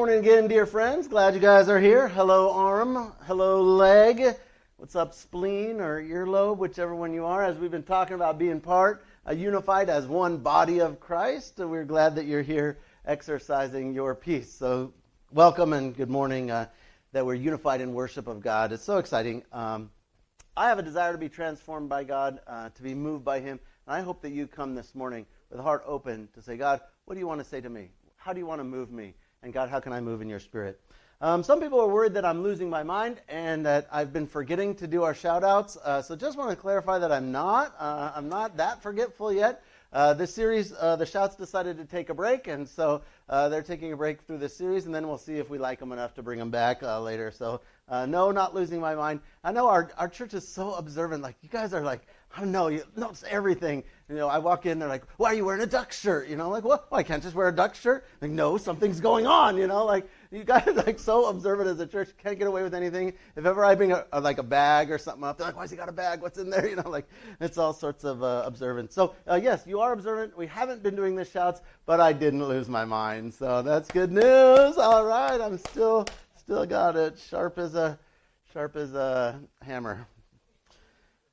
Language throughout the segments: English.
morning again, dear friends. Glad you guys are here. Hello, arm. Hello, leg. What's up, spleen or earlobe, whichever one you are. As we've been talking about being part, uh, unified as one body of Christ, we're glad that you're here exercising your piece. So, welcome and good morning. Uh, that we're unified in worship of God. It's so exciting. Um, I have a desire to be transformed by God, uh, to be moved by Him, and I hope that you come this morning with a heart open to say, God, what do you want to say to me? How do you want to move me? And God, how can I move in your spirit? Um, some people are worried that I'm losing my mind and that I've been forgetting to do our shout outs. Uh, so just want to clarify that I'm not. Uh, I'm not that forgetful yet. Uh, this series, uh, the Shouts decided to take a break, and so uh, they're taking a break through this series, and then we'll see if we like them enough to bring them back uh, later. So, uh, no, not losing my mind. I know our, our church is so observant. Like, you guys are like, I don't know, you notice everything. You know, I walk in, they're like, why are you wearing a duck shirt? You know, like, what? Well, I can't just wear a duck shirt. Like, no, something's going on, you know, like, you guys are like so observant as a church, can't get away with anything. If ever I bring a, a, like a bag or something up, they're like, "Why's he got a bag? What's in there?" You know, like it's all sorts of uh, observance. So uh, yes, you are observant. We haven't been doing the shouts, but I didn't lose my mind, so that's good news. All right, I'm still still got it sharp as a sharp as a hammer.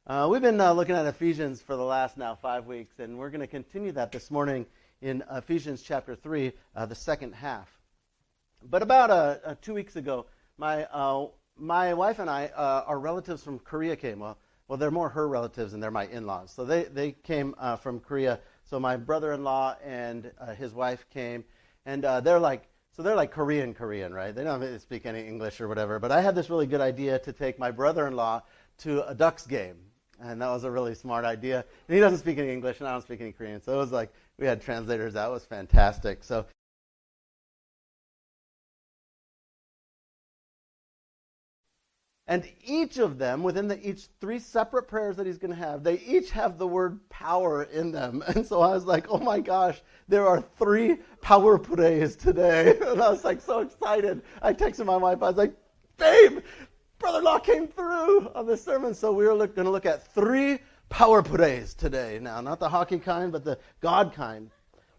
Uh, we've been uh, looking at Ephesians for the last now five weeks, and we're going to continue that this morning in Ephesians chapter three, uh, the second half. But about uh, uh, two weeks ago, my uh, my wife and I, our relatives from Korea came. Well, well, they're more her relatives and they're my in-laws. So they they came from Korea. So my brother-in-law and his wife came, and they're like. So they're like Korean Korean, right? They don't speak any English or whatever. But I had this really good idea to take my brother-in-law to a Ducks game, and that was a really smart idea. And he doesn't speak any English, and I don't speak any Korean, so it was like we had translators. That was fantastic. So And each of them, within the each three separate prayers that he's going to have, they each have the word power in them. And so I was like, oh my gosh, there are three power prays today. And I was like so excited. I texted my wife. I was like, babe, Brother Law came through on this sermon. So we are going to look at three power prays today. Now, not the hockey kind, but the God kind,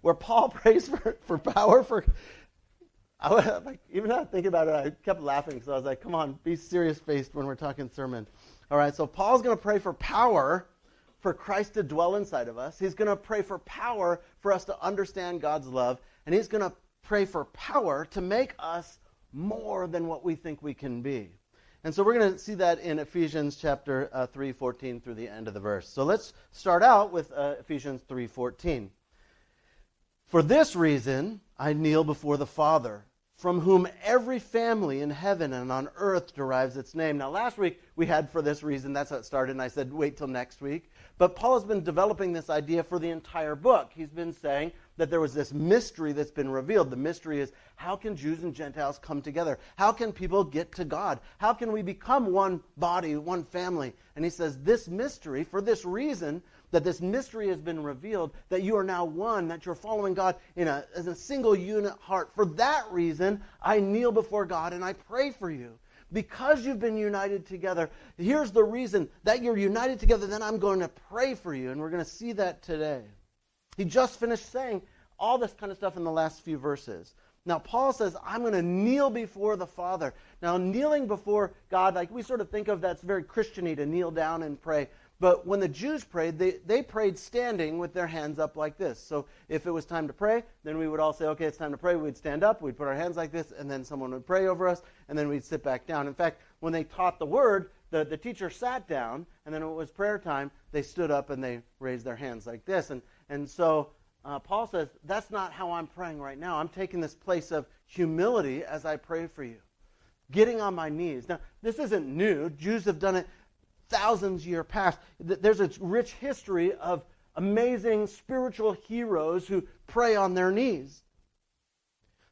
where Paul prays for, for power for I was like, even not thinking about it, I kept laughing. So I was like, come on, be serious faced when we're talking sermon. All right, so Paul's going to pray for power for Christ to dwell inside of us. He's going to pray for power for us to understand God's love. And he's going to pray for power to make us more than what we think we can be. And so we're going to see that in Ephesians chapter uh, 3, 14 through the end of the verse. So let's start out with uh, Ephesians 3, 14. For this reason, I kneel before the Father from whom every family in heaven and on earth derives its name. Now, last week we had for this reason, that's how it started, and I said, wait till next week. But Paul has been developing this idea for the entire book. He's been saying that there was this mystery that's been revealed. The mystery is how can Jews and Gentiles come together? How can people get to God? How can we become one body, one family? And he says, this mystery, for this reason, that this mystery has been revealed, that you are now one, that you're following God in a, as a single unit heart. For that reason, I kneel before God and I pray for you. Because you've been united together, here's the reason that you're united together, then I'm going to pray for you. And we're going to see that today. He just finished saying all this kind of stuff in the last few verses. Now, Paul says, I'm going to kneel before the Father. Now, kneeling before God, like we sort of think of that's very Christiany to kneel down and pray. But when the Jews prayed, they, they prayed standing with their hands up like this. So if it was time to pray, then we would all say, okay, it's time to pray. We'd stand up, we'd put our hands like this, and then someone would pray over us, and then we'd sit back down. In fact, when they taught the word, the, the teacher sat down, and then when it was prayer time, they stood up and they raised their hands like this. And, and so uh, Paul says, that's not how I'm praying right now. I'm taking this place of humility as I pray for you getting on my knees. Now, this isn't new. Jews have done it thousands year past. There's a rich history of amazing spiritual heroes who pray on their knees.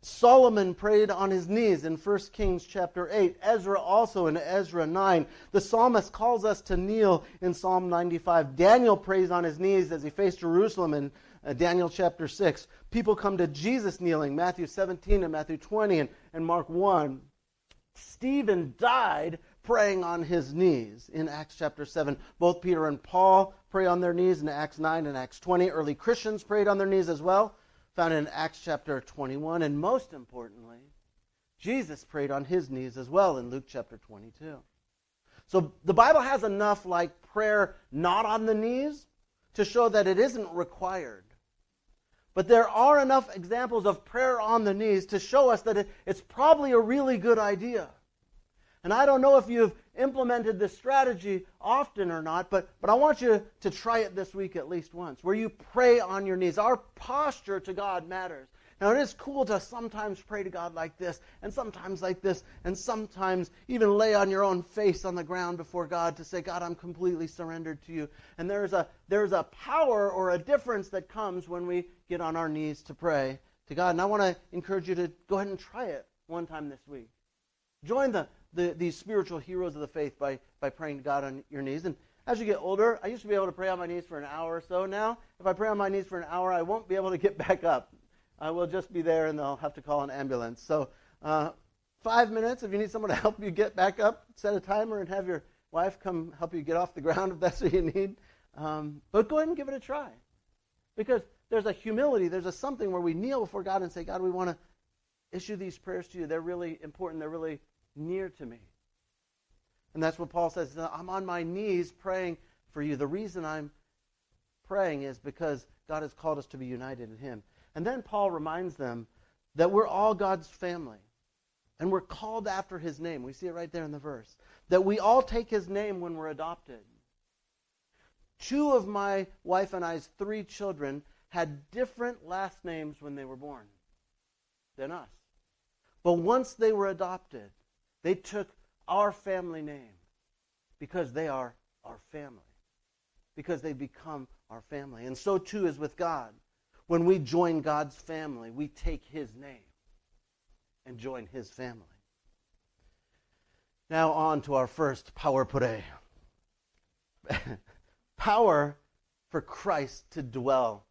Solomon prayed on his knees in 1 Kings chapter 8. Ezra also in Ezra 9. The psalmist calls us to kneel in Psalm 95. Daniel prays on his knees as he faced Jerusalem in uh, Daniel chapter 6. People come to Jesus kneeling, Matthew 17 and Matthew 20 and, and Mark 1. Stephen died praying on his knees in Acts chapter 7. Both Peter and Paul pray on their knees in Acts 9 and Acts 20. Early Christians prayed on their knees as well, found in Acts chapter 21. And most importantly, Jesus prayed on his knees as well in Luke chapter 22. So the Bible has enough like prayer not on the knees to show that it isn't required. But there are enough examples of prayer on the knees to show us that it, it's probably a really good idea. And I don't know if you've implemented this strategy often or not, but, but I want you to try it this week at least once, where you pray on your knees. Our posture to God matters. Now, it is cool to sometimes pray to God like this, and sometimes like this, and sometimes even lay on your own face on the ground before God to say, God, I'm completely surrendered to you. And there's a, there's a power or a difference that comes when we get on our knees to pray to God. And I want to encourage you to go ahead and try it one time this week. Join the, the, these spiritual heroes of the faith by, by praying to God on your knees. And as you get older, I used to be able to pray on my knees for an hour or so. Now, if I pray on my knees for an hour, I won't be able to get back up. I will just be there and they'll have to call an ambulance. So, uh, five minutes if you need someone to help you get back up, set a timer and have your wife come help you get off the ground if that's what you need. Um, but go ahead and give it a try. Because there's a humility, there's a something where we kneel before God and say, God, we want to issue these prayers to you. They're really important, they're really near to me. And that's what Paul says. I'm on my knees praying for you. The reason I'm praying is because God has called us to be united in Him. And then Paul reminds them that we're all God's family. And we're called after his name. We see it right there in the verse. That we all take his name when we're adopted. Two of my wife and I's three children had different last names when they were born than us. But once they were adopted, they took our family name because they are our family. Because they become our family. And so too is with God. When we join God's family, we take his name and join his family. Now, on to our first power pray. power for Christ to dwell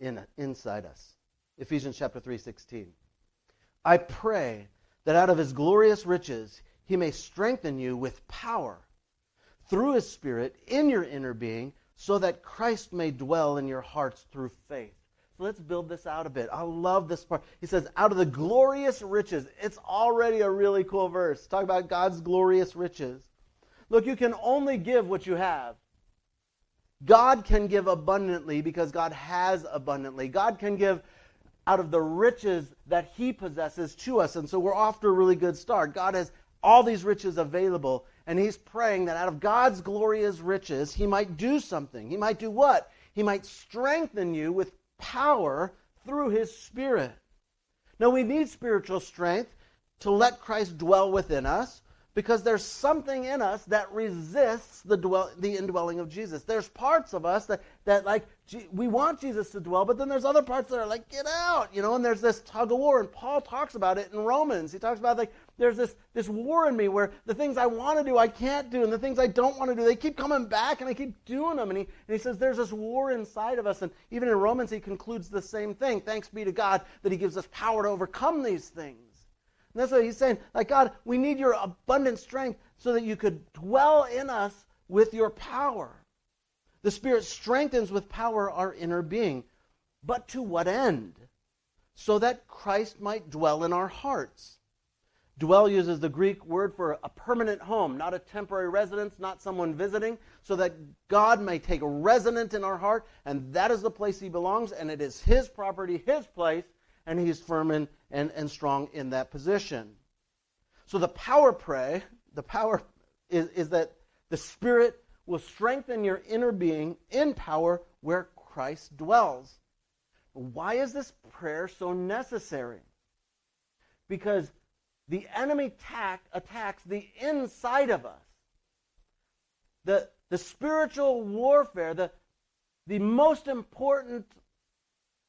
in, inside us. Ephesians chapter 3, 16. I pray that out of his glorious riches he may strengthen you with power through his Spirit in your inner being, so that Christ may dwell in your hearts through faith. So let's build this out a bit. I love this part. He says, out of the glorious riches. It's already a really cool verse. Talk about God's glorious riches. Look, you can only give what you have. God can give abundantly because God has abundantly. God can give out of the riches that He possesses to us. And so we're off to a really good start. God has all these riches available, and He's praying that out of God's glorious riches, He might do something. He might do what? He might strengthen you with power through his Spirit. Now, we need spiritual strength to let Christ dwell within us because there's something in us that resists the, dwell, the indwelling of Jesus. There's parts of us that, that like, we want Jesus to dwell, but then there's other parts that are like, get out, you know, and there's this tug of war. And Paul talks about it in Romans. He talks about, like, there's this, this war in me where the things I want to do, I can't do, and the things I don't want to do, they keep coming back, and I keep doing them. And he, and he says there's this war inside of us. And even in Romans, he concludes the same thing. Thanks be to God that he gives us power to overcome these things. And that's what he's saying. Like, God, we need your abundant strength so that you could dwell in us with your power. The Spirit strengthens with power our inner being. But to what end? So that Christ might dwell in our hearts. Dwell uses the Greek word for a permanent home, not a temporary residence, not someone visiting, so that God may take residence in our heart, and that is the place he belongs, and it is his property, his place, and he's firm and, and, and strong in that position. So the power pray, the power is, is that the Spirit will strengthen your inner being in power where Christ dwells. Why is this prayer so necessary? Because the enemy attack, attacks the inside of us. The, the spiritual warfare, the, the most important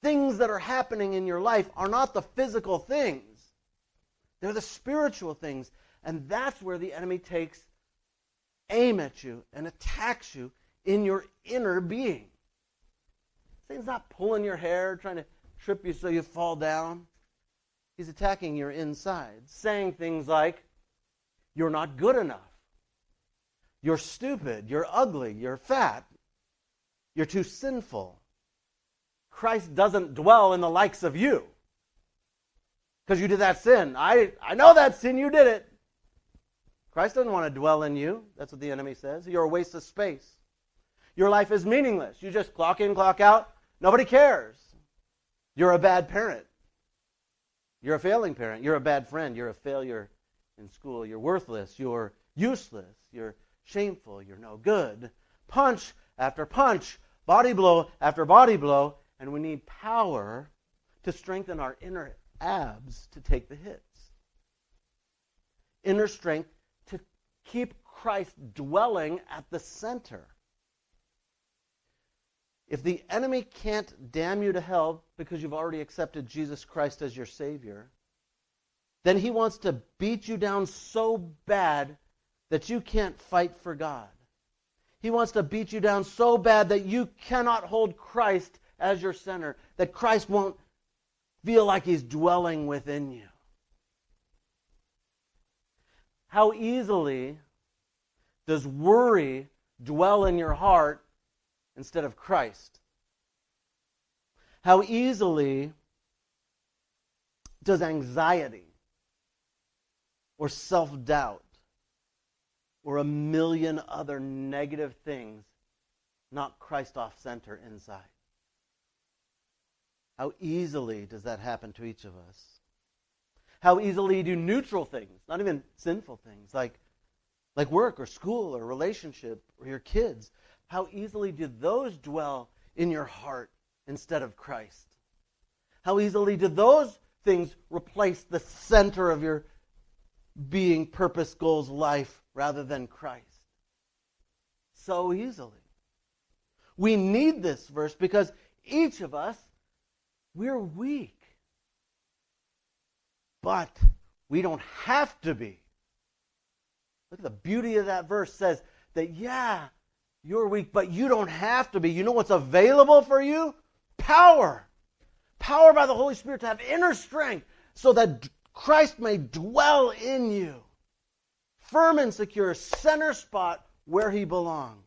things that are happening in your life are not the physical things, they're the spiritual things. And that's where the enemy takes aim at you and attacks you in your inner being. Satan's not pulling your hair, trying to trip you so you fall down. He's attacking your inside, saying things like, You're not good enough. You're stupid. You're ugly. You're fat. You're too sinful. Christ doesn't dwell in the likes of you. because you did that sin. I, I know that sin, you did it. Christ doesn't want to dwell in you. That's what the enemy says. You're a waste of space. Your life is meaningless. You just clock in, clock out. Nobody cares. You're a bad parent. You're a failing parent. You're a bad friend. You're a failure in school. You're worthless. You're useless. You're shameful. You're no good. Punch after punch, body blow after body blow, and we need power to strengthen our inner abs to take the hits. Inner strength to keep Christ dwelling at the center. If the enemy can't damn you to hell because you've already accepted Jesus Christ as your Savior, then he wants to beat you down so bad that you can't fight for God. He wants to beat you down so bad that you cannot hold Christ as your center, that Christ won't feel like he's dwelling within you. How easily does worry dwell in your heart instead of Christ? How easily does anxiety or self doubt or a million other negative things knock Christ off center inside? How easily does that happen to each of us? How easily do neutral things, not even sinful things, like, like work or school or relationship or your kids, how easily do those dwell in your heart instead of Christ? How easily do those things replace the center of your being, purpose, goals, life rather than Christ? So easily. We need this verse because each of us, we're weak. But we don't have to be. Look at the beauty of that verse says that, yeah, you're weak, but you don't have to be. You know what's available for you? Power. Power by the Holy Spirit to have inner strength so that Christ may dwell in you. Firm and secure, center spot where he belongs.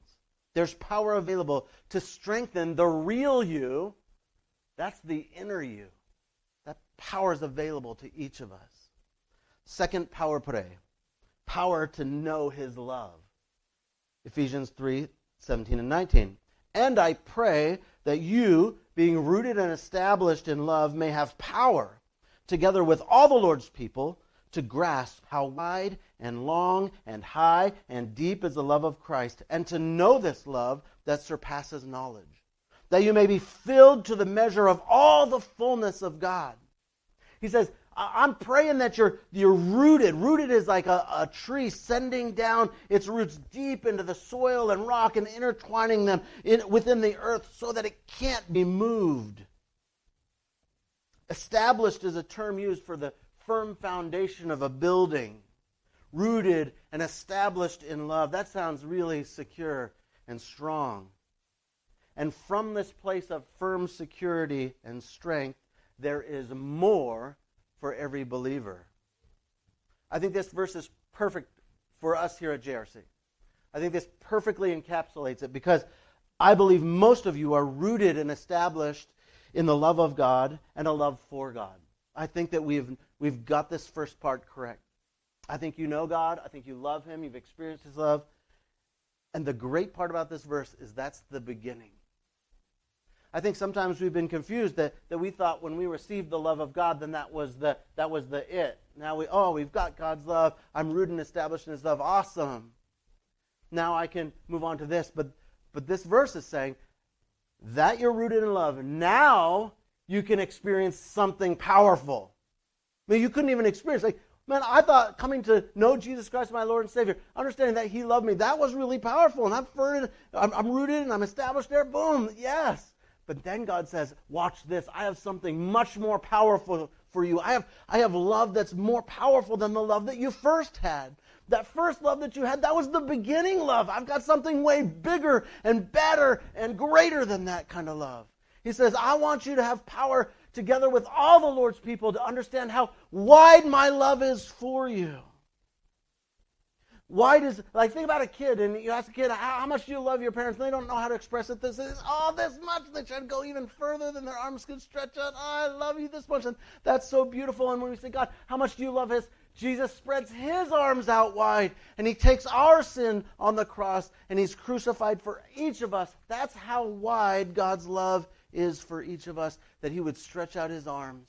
There's power available to strengthen the real you. That's the inner you. That power is available to each of us. Second power pray. Power to know his love. Ephesians 3 17 and 19. And I pray that you, being rooted and established in love, may have power, together with all the Lord's people, to grasp how wide and long and high and deep is the love of Christ, and to know this love that surpasses knowledge, that you may be filled to the measure of all the fullness of God. He says, I'm praying that you're, you're rooted. Rooted is like a, a tree sending down its roots deep into the soil and rock and intertwining them in, within the earth so that it can't be moved. Established is a term used for the firm foundation of a building. Rooted and established in love. That sounds really secure and strong. And from this place of firm security and strength, there is more for every believer. I think this verse is perfect for us here at JRC. I think this perfectly encapsulates it because I believe most of you are rooted and established in the love of God and a love for God. I think that we've, we've got this first part correct. I think you know God. I think you love Him. You've experienced His love. And the great part about this verse is that's the beginning. I think sometimes we've been confused that, that we thought when we received the love of God, then that was the that was the it. Now we oh we've got God's love. I'm rooted and established in His love. Awesome. Now I can move on to this, but but this verse is saying that you're rooted in love. Now you can experience something powerful. I mean, you couldn't even experience like man. I thought coming to know Jesus Christ, my Lord and Savior, understanding that He loved me, that was really powerful, and I'm rooted, I'm, I'm rooted and I'm established there. Boom, yes. But then God says, Watch this. I have something much more powerful for you. I have, I have love that's more powerful than the love that you first had. That first love that you had, that was the beginning love. I've got something way bigger and better and greater than that kind of love. He says, I want you to have power together with all the Lord's people to understand how wide my love is for you. Why does, like, think about a kid, and you ask a kid, how, how much do you love your parents? And they don't know how to express it. This is, oh, this much. They try to go even further than their arms can stretch out. Oh, I love you this much. And that's so beautiful. And when we say, God, how much do you love his? Jesus spreads his arms out wide, and he takes our sin on the cross, and he's crucified for each of us. That's how wide God's love is for each of us, that he would stretch out his arms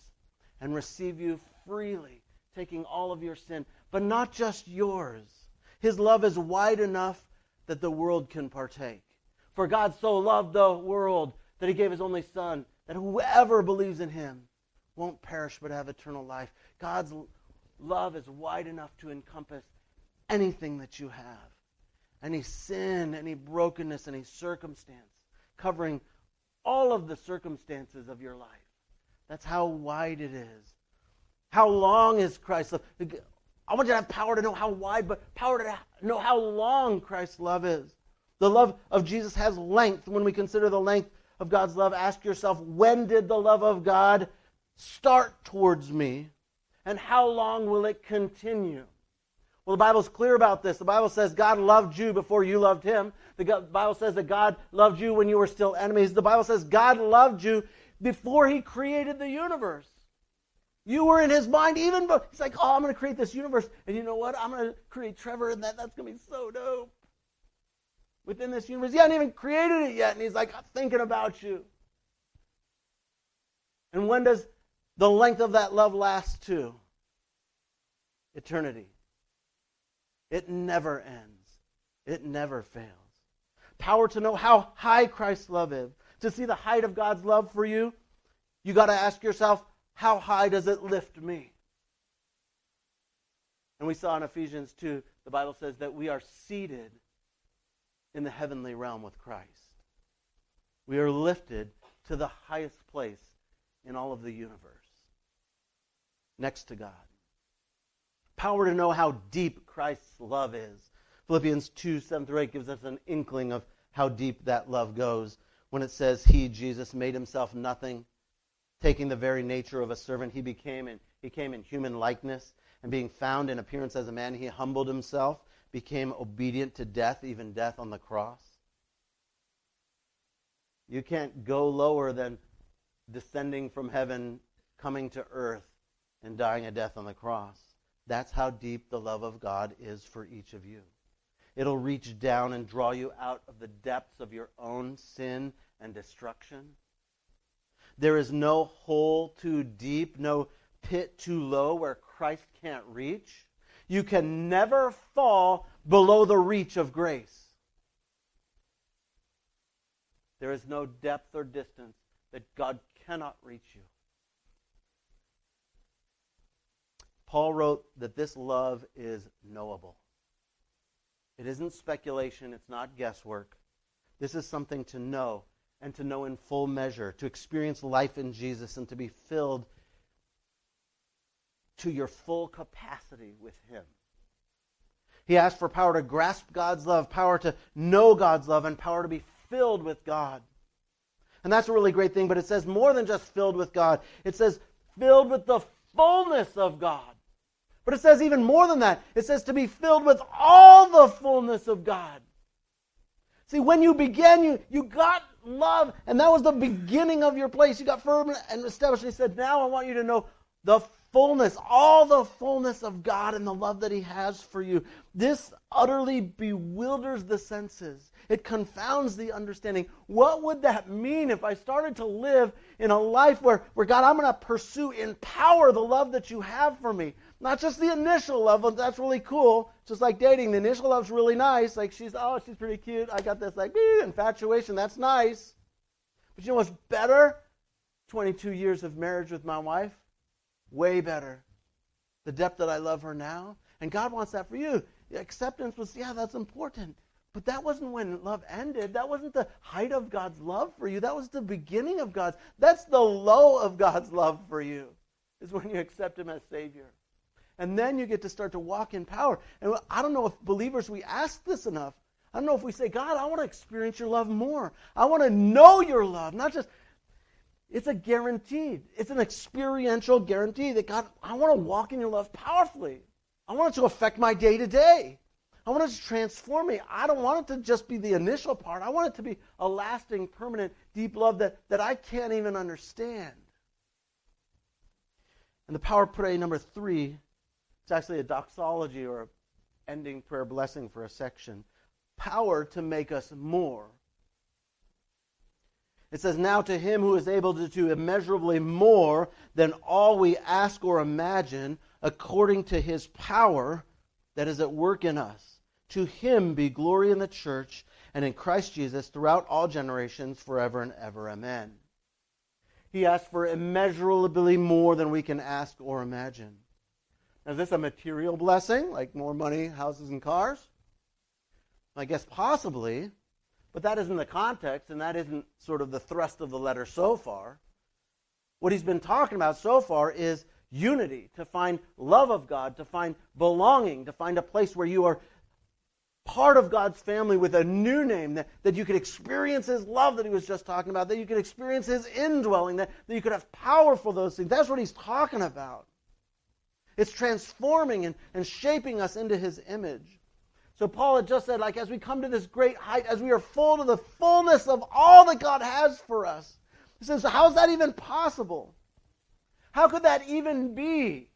and receive you freely, taking all of your sin, but not just yours his love is wide enough that the world can partake. For God so loved the world that he gave his only Son, that whoever believes in him won't perish but have eternal life. God's love is wide enough to encompass anything that you have any sin, any brokenness, any circumstance, covering all of the circumstances of your life. That's how wide it is. How long is Christ's love? I want you to have power to know how wide, but power to know how long Christ's love is. The love of Jesus has length. When we consider the length of God's love, ask yourself, when did the love of God start towards me? And how long will it continue? Well, the Bible's clear about this. The Bible says God loved you before you loved him. The Bible says that God loved you when you were still enemies. The Bible says God loved you before he created the universe. You were in his mind even but he's like, oh, I'm going to create this universe. And you know what? I'm going to create Trevor, and that, that's going to be so dope. Within this universe. He hadn't even created it yet. And he's like, I'm thinking about you. And when does the length of that love last to? Eternity. It never ends, it never fails. Power to know how high Christ's love is. To see the height of God's love for you, you got to ask yourself, how high does it lift me? And we saw in Ephesians 2, the Bible says that we are seated in the heavenly realm with Christ. We are lifted to the highest place in all of the universe, next to God. Power to know how deep Christ's love is. Philippians 2 7 through 8 gives us an inkling of how deep that love goes when it says, He, Jesus, made himself nothing taking the very nature of a servant, he became in, he came in human likeness, and being found in appearance as a man, he humbled himself, became obedient to death, even death on the cross. You can't go lower than descending from heaven, coming to earth, and dying a death on the cross. That's how deep the love of God is for each of you. It'll reach down and draw you out of the depths of your own sin and destruction there is no hole too deep, no pit too low where Christ can't reach. You can never fall below the reach of grace. There is no depth or distance that God cannot reach you. Paul wrote that this love is knowable. It isn't speculation, it's not guesswork. This is something to know and to know in full measure, to experience life in Jesus and to be filled to your full capacity with Him. He asked for power to grasp God's love, power to know God's love, and power to be filled with God. And that's a really great thing, but it says more than just filled with God. It says filled with the fullness of God. But it says even more than that. It says to be filled with all the fullness of God. See, when you began, you, you got love, and that was the beginning of your place. You got firm and established. And he said, Now I want you to know the fullness, all the fullness of God and the love that He has for you. This utterly bewilders the senses. It confounds the understanding. What would that mean if I started to live in a life where, where God, I'm going to pursue in power the love that you have for me? Not just the initial love, that's really cool. Just like dating, the initial love's really nice. Like she's, oh, she's pretty cute. I got this like infatuation. That's nice. But you know what's better? 22 years of marriage with my wife. Way better. The depth that I love her now. And God wants that for you. Acceptance was, yeah, that's important. But that wasn't when love ended. That wasn't the height of God's love for you. That was the beginning of God's. That's the low of God's love for you, is when you accept Him as Savior. And then you get to start to walk in power. And I don't know if believers, we ask this enough. I don't know if we say, God, I want to experience your love more. I want to know your love. Not just, it's a guaranteed, it's an experiential guarantee that God, I want to walk in your love powerfully. I want it to affect my day to day. I want it to transform me. I don't want it to just be the initial part. I want it to be a lasting, permanent, deep love that, that I can't even understand. And the power of prayer number three, it's actually a doxology or ending prayer blessing for a section. Power to make us more. It says, Now to him who is able to do immeasurably more than all we ask or imagine, according to his power that is at work in us. To him be glory in the church and in Christ Jesus throughout all generations, forever and ever. Amen. He asks for immeasurably more than we can ask or imagine. Is this a material blessing, like more money, houses, and cars? I guess possibly, but that isn't the context, and that isn't sort of the thrust of the letter so far. What he's been talking about so far is unity, to find love of God, to find belonging, to find a place where you are part of God's family with a new name, that, that you could experience His love that He was just talking about, that you could experience His indwelling, that, that you could have power for those things. That's what He's talking about. It's transforming and, and shaping us into His image. So Paul had just said, like, as we come to this great height, as we are full to the fullness of all that God has for us, he says, how is that even possible? How could that even be?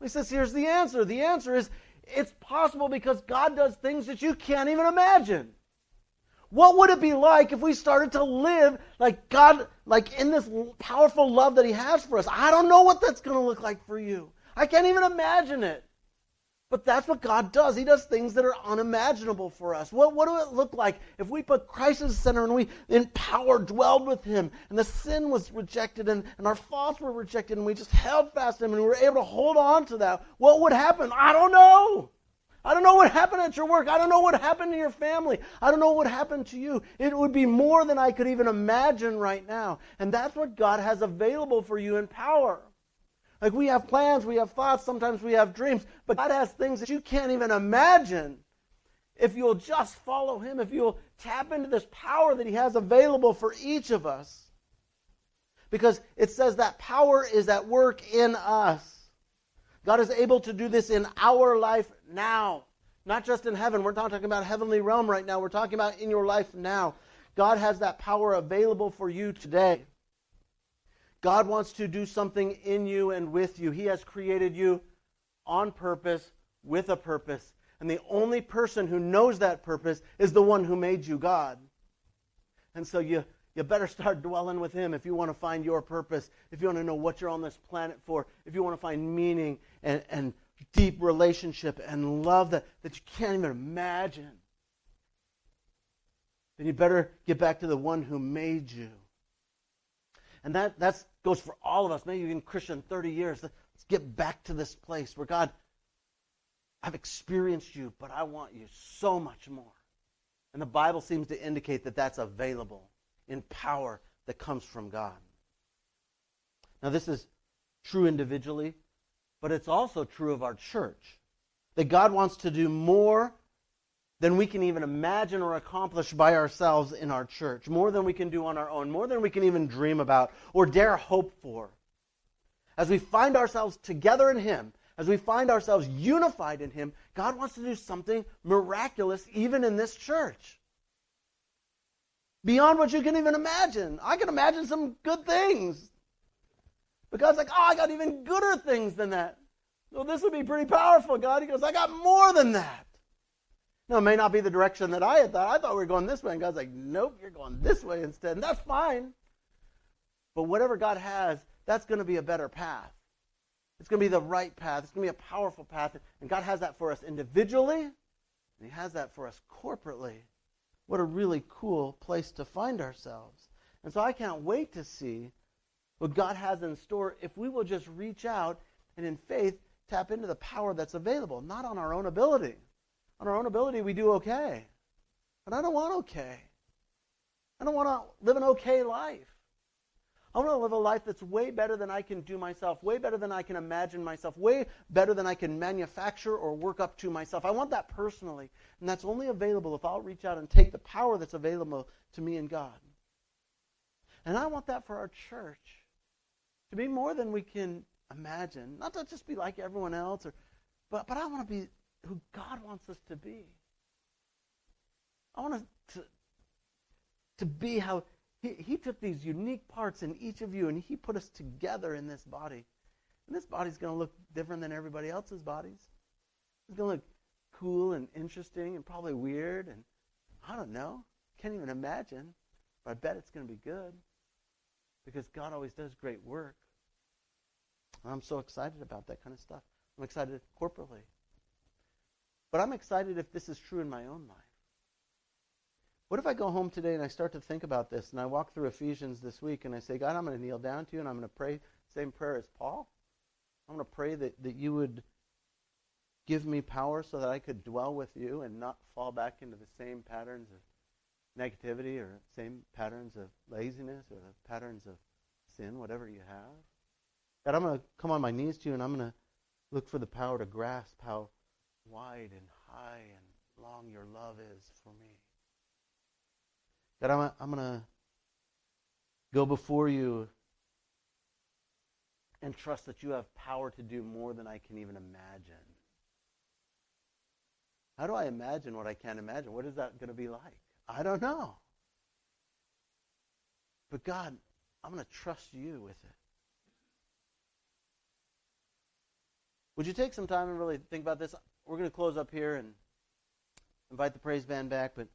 He says, here's the answer. The answer is it's possible because God does things that you can't even imagine. What would it be like if we started to live like God, like in this powerful love that He has for us? I don't know what that's going to look like for you. I can't even imagine it. But that's what God does. He does things that are unimaginable for us. What, what do it look like if we put Christ as the center and we in power dwelled with him and the sin was rejected and, and our thoughts were rejected and we just held fast to him and we were able to hold on to that? What would happen? I don't know. I don't know what happened at your work. I don't know what happened to your family. I don't know what happened to you. It would be more than I could even imagine right now. And that's what God has available for you in power. Like we have plans, we have thoughts, sometimes we have dreams, but God has things that you can't even imagine. If you'll just follow Him, if you'll tap into this power that He has available for each of us. Because it says that power is at work in us. God is able to do this in our life now, not just in heaven. We're not talking about heavenly realm right now. We're talking about in your life now. God has that power available for you today. God wants to do something in you and with you. He has created you on purpose, with a purpose. And the only person who knows that purpose is the one who made you, God. And so you, you better start dwelling with Him if you want to find your purpose, if you want to know what you're on this planet for, if you want to find meaning and, and deep relationship and love that, that you can't even imagine. Then you better get back to the one who made you. And that that's, goes for all of us. Maybe you've been Christian 30 years. Let's get back to this place where God, I've experienced you, but I want you so much more. And the Bible seems to indicate that that's available in power that comes from God. Now, this is true individually, but it's also true of our church. That God wants to do more than we can even imagine or accomplish by ourselves in our church, more than we can do on our own, more than we can even dream about or dare hope for. As we find ourselves together in Him, as we find ourselves unified in Him, God wants to do something miraculous even in this church. Beyond what you can even imagine. I can imagine some good things. But God's like, oh, I got even gooder things than that. Well, this would be pretty powerful, God. He goes, I got more than that. Now, it may not be the direction that I had thought. I thought we were going this way. And God's like, nope, you're going this way instead. And that's fine. But whatever God has, that's going to be a better path. It's going to be the right path. It's going to be a powerful path. And God has that for us individually, and He has that for us corporately. What a really cool place to find ourselves. And so I can't wait to see what God has in store if we will just reach out and in faith tap into the power that's available, not on our own ability on our own ability, we do okay. But I don't want okay. I don't want to live an okay life. I want to live a life that's way better than I can do myself, way better than I can imagine myself, way better than I can manufacture or work up to myself. I want that personally. And that's only available if I'll reach out and take the power that's available to me and God. And I want that for our church to be more than we can imagine. Not to just be like everyone else, or, but, but I want to be who God wants us to be. I want us to, to be how he, he took these unique parts in each of you and he put us together in this body. And this body's going to look different than everybody else's bodies. It's going to look cool and interesting and probably weird and I don't know. Can't even imagine. But I bet it's going to be good because God always does great work. I'm so excited about that kind of stuff. I'm excited corporately. But I'm excited if this is true in my own life. What if I go home today and I start to think about this and I walk through Ephesians this week and I say, God, I'm going to kneel down to you and I'm going to pray the same prayer as Paul. I'm going to pray that, that you would give me power so that I could dwell with you and not fall back into the same patterns of negativity or same patterns of laziness or the patterns of sin, whatever you have. God, I'm going to come on my knees to you and I'm going to look for the power to grasp how wide and high and long your love is for me. God, I'm, I'm going to go before you and trust that you have power to do more than I can even imagine. How do I imagine what I can't imagine? What is that going to be like? I don't know. But God, I'm going to trust you with it. Would you take some time and really think about this? We're going to close up here and invite the praise band back, but,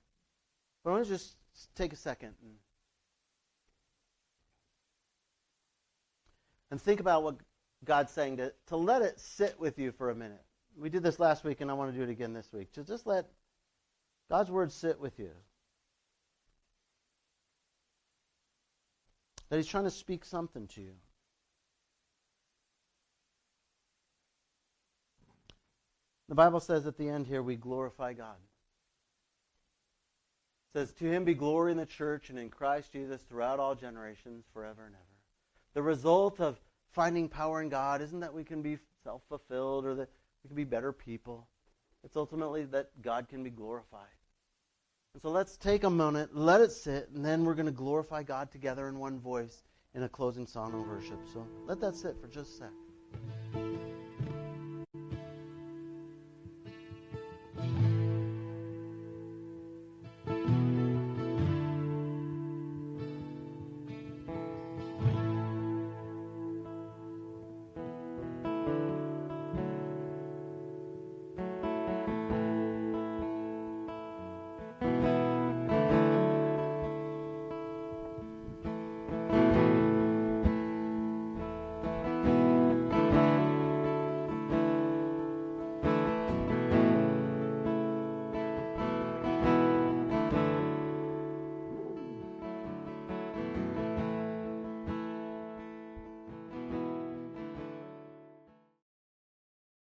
but I want to just take a second and, and think about what God's saying to, to let it sit with you for a minute. We did this last week, and I want to do it again this week. To just let God's word sit with you. That He's trying to speak something to you. The Bible says at the end here, we glorify God. It says, To him be glory in the church and in Christ Jesus throughout all generations, forever and ever. The result of finding power in God isn't that we can be self fulfilled or that we can be better people. It's ultimately that God can be glorified. And so let's take a moment, let it sit, and then we're going to glorify God together in one voice in a closing song of worship. So let that sit for just a sec.